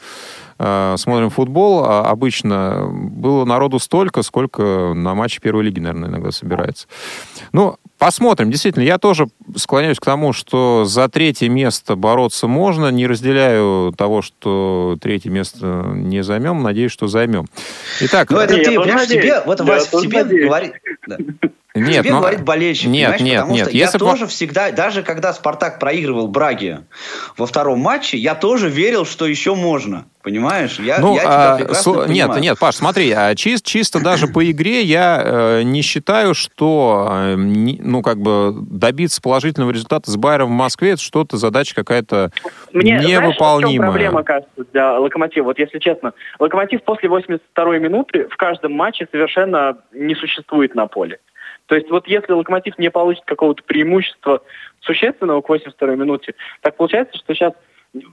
э, смотрим футбол, а обычно было народу столько, сколько на матче первой лиги, наверное, иногда собирается. Ну, Посмотрим. Действительно, я тоже склоняюсь к тому, что за третье место бороться можно. Не разделяю того, что третье место не займем. Надеюсь, что займем. Итак, ну, это ты, понимаешь, тебе, вот, Вася, тебе говорит... [LAUGHS] Нет, Тебе но... говорит болельщик, нет, нет, Потому нет. что Если я бы... тоже всегда, даже когда Спартак проигрывал Браге во втором матче, я тоже верил, что еще можно. Понимаешь? Я, ну, я тебя а, с... Нет, нет, Паш, смотри, а чис, чисто даже по игре я э, не считаю, что э, не, ну, как бы добиться положительного результата с Байером в Москве это что-то задача какая-то Мне, невыполнимая. Знаешь, проблема, кажется, для Локомотива? Вот если честно, Локомотив после 82-й минуты в каждом матче совершенно не существует на поле. То есть вот если Локомотив не получит какого-то преимущества существенного к 82-й минуте, так получается, что сейчас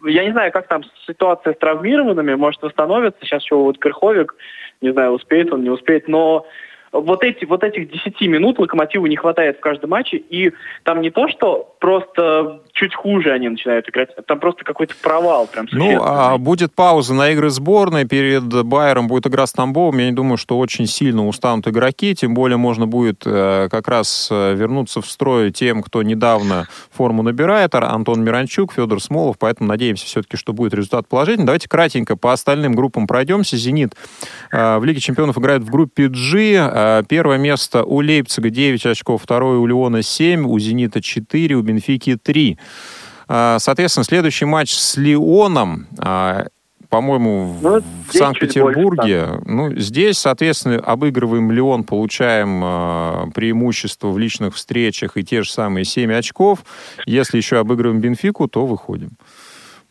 я не знаю, как там ситуация с травмированными, может восстановится. Сейчас еще вот Крыховик, не знаю, успеет он, не успеет, но вот, эти, вот этих 10 минут Локомотиву не хватает в каждом матче, и там не то, что просто чуть хуже они начинают играть, там просто какой-то провал прям Ну, а будет пауза на игры сборной, перед Байером будет игра с Тамбовым, я не думаю, что очень сильно устанут игроки, тем более можно будет э, как раз э, вернуться в строй тем, кто недавно форму набирает, Антон Миранчук, Федор Смолов, поэтому надеемся все-таки, что будет результат положительный. Давайте кратенько по остальным группам пройдемся. «Зенит» э, в Лиге чемпионов играет в группе G, Э, первое место у Лейпцига 9 очков, второе у Леона 7, у Зенита 4, у Бенфики 3. Э, соответственно, следующий матч с Леоном э, по-моему, ну, в Санкт-Петербурге. Ну, здесь, соответственно, обыгрываем Леон, получаем э, преимущество в личных встречах и те же самые 7 очков. Если еще обыгрываем Бенфику, то выходим.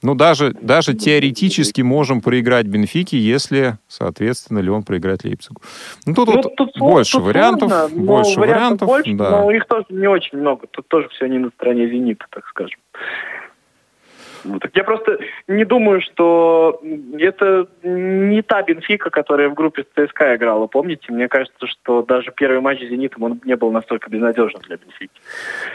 Ну, даже, даже теоретически можем проиграть Бенфике, если, соответственно, ли он проиграет Лейпцигу. Ну, тут, ну, тут больше тут вариантов. Сложно, больше вариантов, больше, да. но их тоже не очень много. Тут тоже все не на стороне «Зенита», так скажем. Я просто не думаю, что это не та Бенфика, которая в группе с ЦСКА играла. Помните? Мне кажется, что даже первый матч с «Зенитом» он не был настолько безнадежным для Бенфики.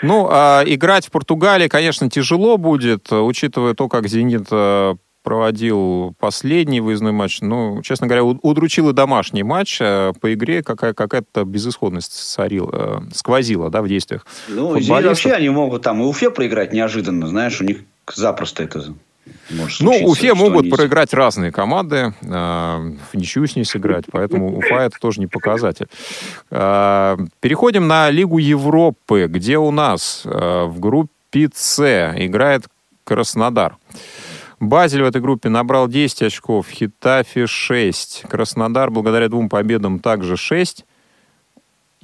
Ну, а играть в Португалии, конечно, тяжело будет, учитывая то, как «Зенит» э, проводил последний выездной матч. Ну, честно говоря, удручил и домашний матч. Э, по игре какая- какая-то безысходность царила, э, сквозила да, в действиях Ну, вообще они могут там и Уфе проиграть неожиданно. Знаешь, у них запросто это может ну, Уфе могут они... проиграть разные команды, э, ничью с ней сыграть, поэтому Уфа это тоже не показатель. Э, переходим на Лигу Европы, где у нас э, в группе С играет Краснодар. Базель в этой группе набрал 10 очков, Хитафи 6. Краснодар благодаря двум победам также 6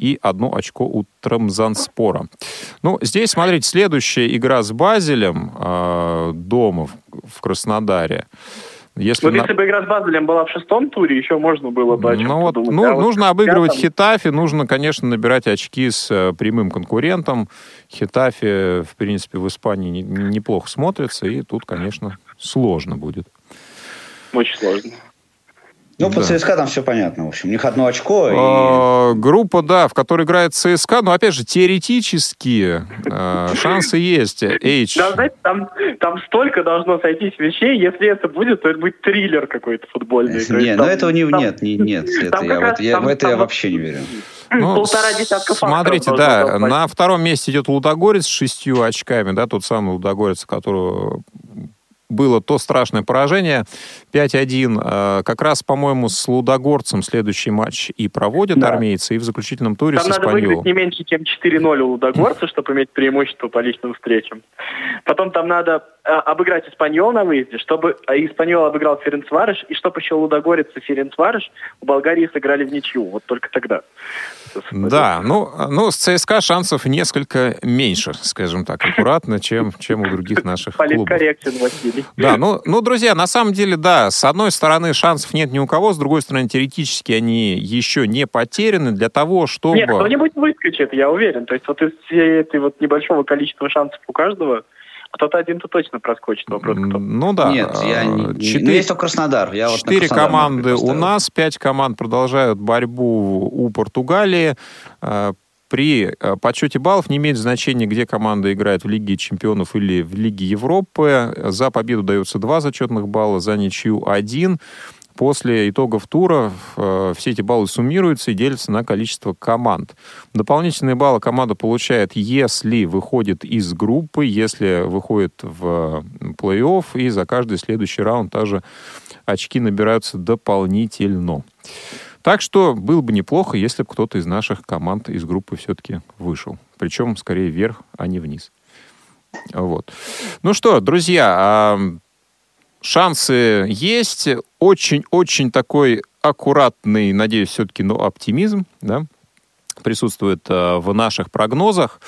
и одно очко у Трамзанспора. Ну, здесь, смотрите, следующая игра с Базелем э, дома в, в Краснодаре. Если, вот на... если бы игра с Базелем была в шестом туре, еще можно было бы Ну вот, подумать. ну, а нужно вот обыгрывать пятом... Хитафи, нужно, конечно, набирать очки с э, прямым конкурентом. Хитафи, в принципе, в Испании не, неплохо смотрится, и тут, конечно, сложно будет. Очень сложно. Ну, по да. ЦСКА там все понятно. В общем, у них одно очко. И... А, группа, да, в которой играет ЦСКА. Но, опять же, теоретически э, шансы есть. H. Да, знаете, там, там столько должно сойтись вещей. Если это будет, то это будет триллер какой-то футбольный. Нет, но этого не, нет, не, нет. Это я, вот, я, в это я вообще не верю. Ну, Полтора десятка Смотрите, да, на втором месте идет Лудогорец с шестью очками, да, тот самый Лудогорец, которого было то страшное поражение 5-1. Э, как раз, по-моему, с Лудогорцем следующий матч и проводят да. армейцы, и в заключительном туре Там с надо выиграть не меньше, чем 4-0 у Лудогорца, чтобы иметь преимущество по личным встречам. Потом там надо э, обыграть Испаньол на выезде, чтобы э, Испаньол обыграл Ференцварыш, и чтобы еще Лудогорец и Ференцварыш у Болгарии сыграли в ничью. Вот только тогда. Да, ну, ну с ЦСКА шансов несколько меньше, скажем так, аккуратно, чем, чем у других наших клубов. Василий. Да, ну, ну, друзья, на самом деле, да, с одной стороны шансов нет ни у кого, с другой стороны, теоретически они еще не потеряны для того, чтобы... Нет, кто-нибудь выскочит, я уверен. То есть вот из всей этой вот небольшого количества шансов у каждого, кто-то один-то точно проскочит. Вопрос кто. Ну да. Нет, я не... Четыре, ну, есть только Краснодар. Я четыре вот команды у нас, пять команд продолжают борьбу у Португалии. Э, при э, подсчете баллов не имеет значения, где команда играет в Лиге чемпионов или в Лиге Европы. За победу дается два зачетных балла, за ничью один. После итогов тура э, все эти баллы суммируются и делятся на количество команд. Дополнительные баллы команда получает, если выходит из группы, если выходит в плей-офф, и за каждый следующий раунд также очки набираются дополнительно. Так что было бы неплохо, если бы кто-то из наших команд из группы все-таки вышел. Причем скорее вверх, а не вниз. Вот. Ну что, друзья, шансы есть. Очень-очень такой аккуратный, надеюсь, все-таки, но оптимизм, да, присутствует э, в наших прогнозах.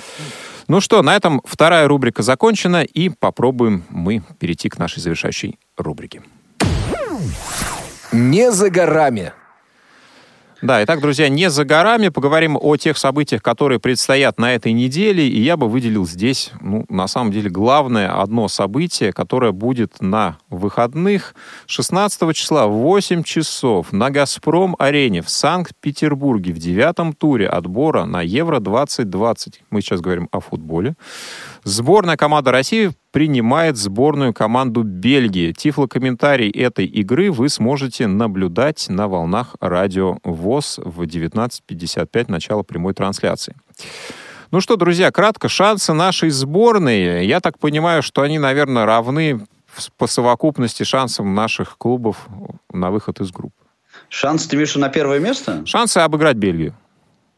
Ну что, на этом вторая рубрика закончена, и попробуем мы перейти к нашей завершающей рубрике. Не за горами. Да, итак, друзья, не за горами. Поговорим о тех событиях, которые предстоят на этой неделе. И я бы выделил здесь, ну, на самом деле, главное одно событие, которое будет на выходных 16 числа в 8 часов на «Газпром-арене» в Санкт-Петербурге в девятом туре отбора на Евро-2020. Мы сейчас говорим о футболе. Сборная команда России принимает сборную команду Бельгии. Тифлокомментарий этой игры вы сможете наблюдать на волнах радио ВОЗ в 19.55, начало прямой трансляции. Ну что, друзья, кратко, шансы нашей сборной, я так понимаю, что они, наверное, равны по совокупности шансам наших клубов на выход из группы. Шансы, ты имеешь на первое место? Шансы обыграть Бельгию.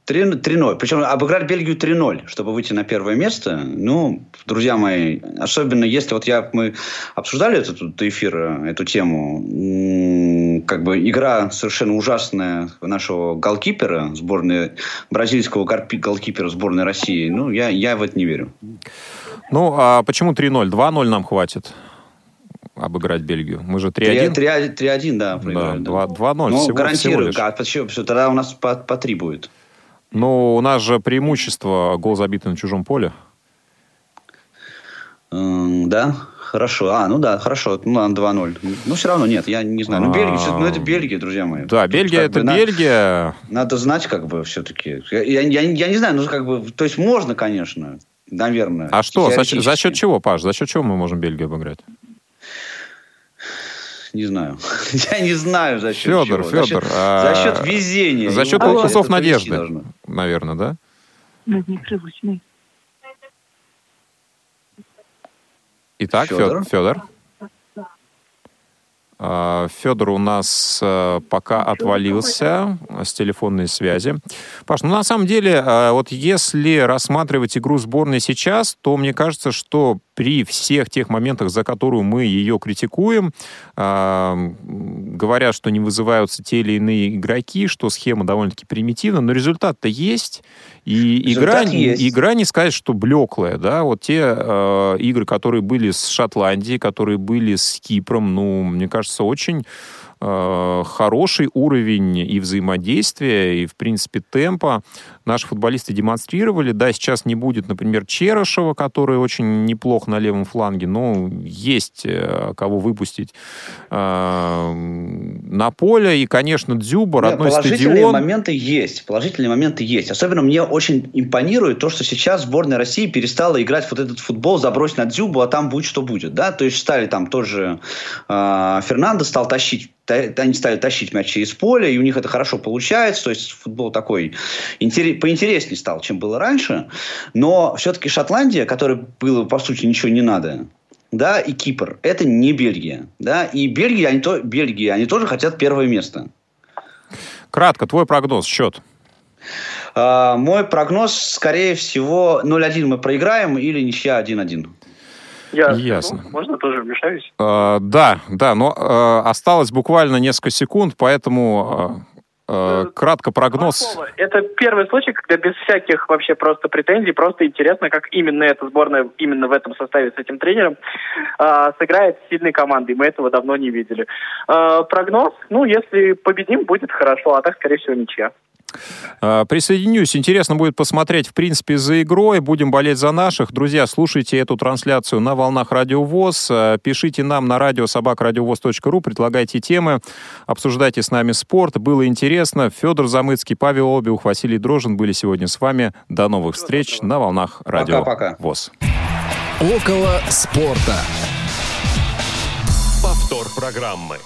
3-0. Причем обыграть Бельгию 3-0, чтобы выйти на первое место. Ну, друзья мои, особенно если вот я, мы обсуждали этот, этот эфир, эту тему, как бы игра совершенно ужасная нашего голкипера, сборной, бразильского голкипера сборной России. Ну, я, я в это не верю. Ну, а почему 3-0? 2-0 нам хватит обыграть Бельгию. Мы же 3-1. 3-1, да, проиграли. Да, 2-0 ну, всего, гарантирую. Всего лишь. А почему? Тогда у нас по, по 3 будет. Ну, у нас же преимущество гол забитый на чужом поле. Да, Хорошо. А, ну да, хорошо. Ну ладно, 2-0. Ну, все равно нет, я не знаю. Ну, Бельгия, ну, это Бельгия, друзья мои. Да, Бельгия это Бельгия. Надо, знать, как бы, все-таки. Я, я, я, я не знаю, ну, как бы, то есть можно, конечно, наверное. А что, за, за счет чего, Паш? За счет чего мы можем Бельгию обыграть? Не знаю. [LAUGHS] Я не знаю, за счет Федор, чего. Федор. За счет, а... за счет везения. За счет укусов надежды, наверное, да? Непривычный. Итак, Федор. Федор. А, Федор у нас э, пока отвалился с телефонной связи. Паш, ну на самом деле, э, вот если рассматривать игру сборной сейчас, то мне кажется, что при всех тех моментах, за которую мы ее критикуем, э, говорят, что не вызываются те или иные игроки, что схема довольно-таки примитивна, но результат-то есть. И игра, есть. игра не сказать, что блеклая, да, вот те э, игры, которые были с Шотландией, которые были с Кипром, ну, мне кажется, очень Э, хороший уровень и взаимодействия, и, в принципе, темпа наши футболисты демонстрировали. Да, сейчас не будет, например, Черышева, который очень неплох на левом фланге, но есть э, кого выпустить э, на поле. И, конечно, Дзюба, родной Нет, положительные стадион. моменты есть. Положительные моменты есть. Особенно мне очень импонирует то, что сейчас сборная России перестала играть вот этот футбол, забрось на Дзюбу, а там будет что будет. Да? То есть стали там тоже э, Фернандо стал тащить они стали тащить мяч через поле, и у них это хорошо получается. То есть футбол такой интерес, поинтереснее стал, чем было раньше. Но все-таки Шотландия, которой было, по сути, ничего не надо, да, и Кипр, это не Бельгия. Да, и Бельгия, они, то, Бельгия, они тоже хотят первое место. Кратко, твой прогноз, счет. Uh, мой прогноз, скорее всего, 0-1 мы проиграем или ничья 1-1. Я, Ясно. Ну, можно тоже вмешаюсь? Э, да, да, но э, осталось буквально несколько секунд, поэтому э кратко прогноз. Это первый случай, когда без всяких вообще просто претензий, просто интересно, как именно эта сборная именно в этом составе с этим тренером э, сыграет с сильной командой. Мы этого давно не видели. Э, прогноз, ну, если победим, будет хорошо, а так, скорее всего, ничья. А, присоединюсь. Интересно будет посмотреть, в принципе, за игрой. Будем болеть за наших. Друзья, слушайте эту трансляцию на волнах Радио ВОЗ. А, пишите нам на радио собакрадиовоз.ру, предлагайте темы, обсуждайте с нами спорт. Было интересно. Федор Замыцкий, Павел Обиух, Василий Дрожин были сегодня с вами. До новых встреч на волнах Радио Пока-пока. ВОЗ. Около спорта. Повтор программы.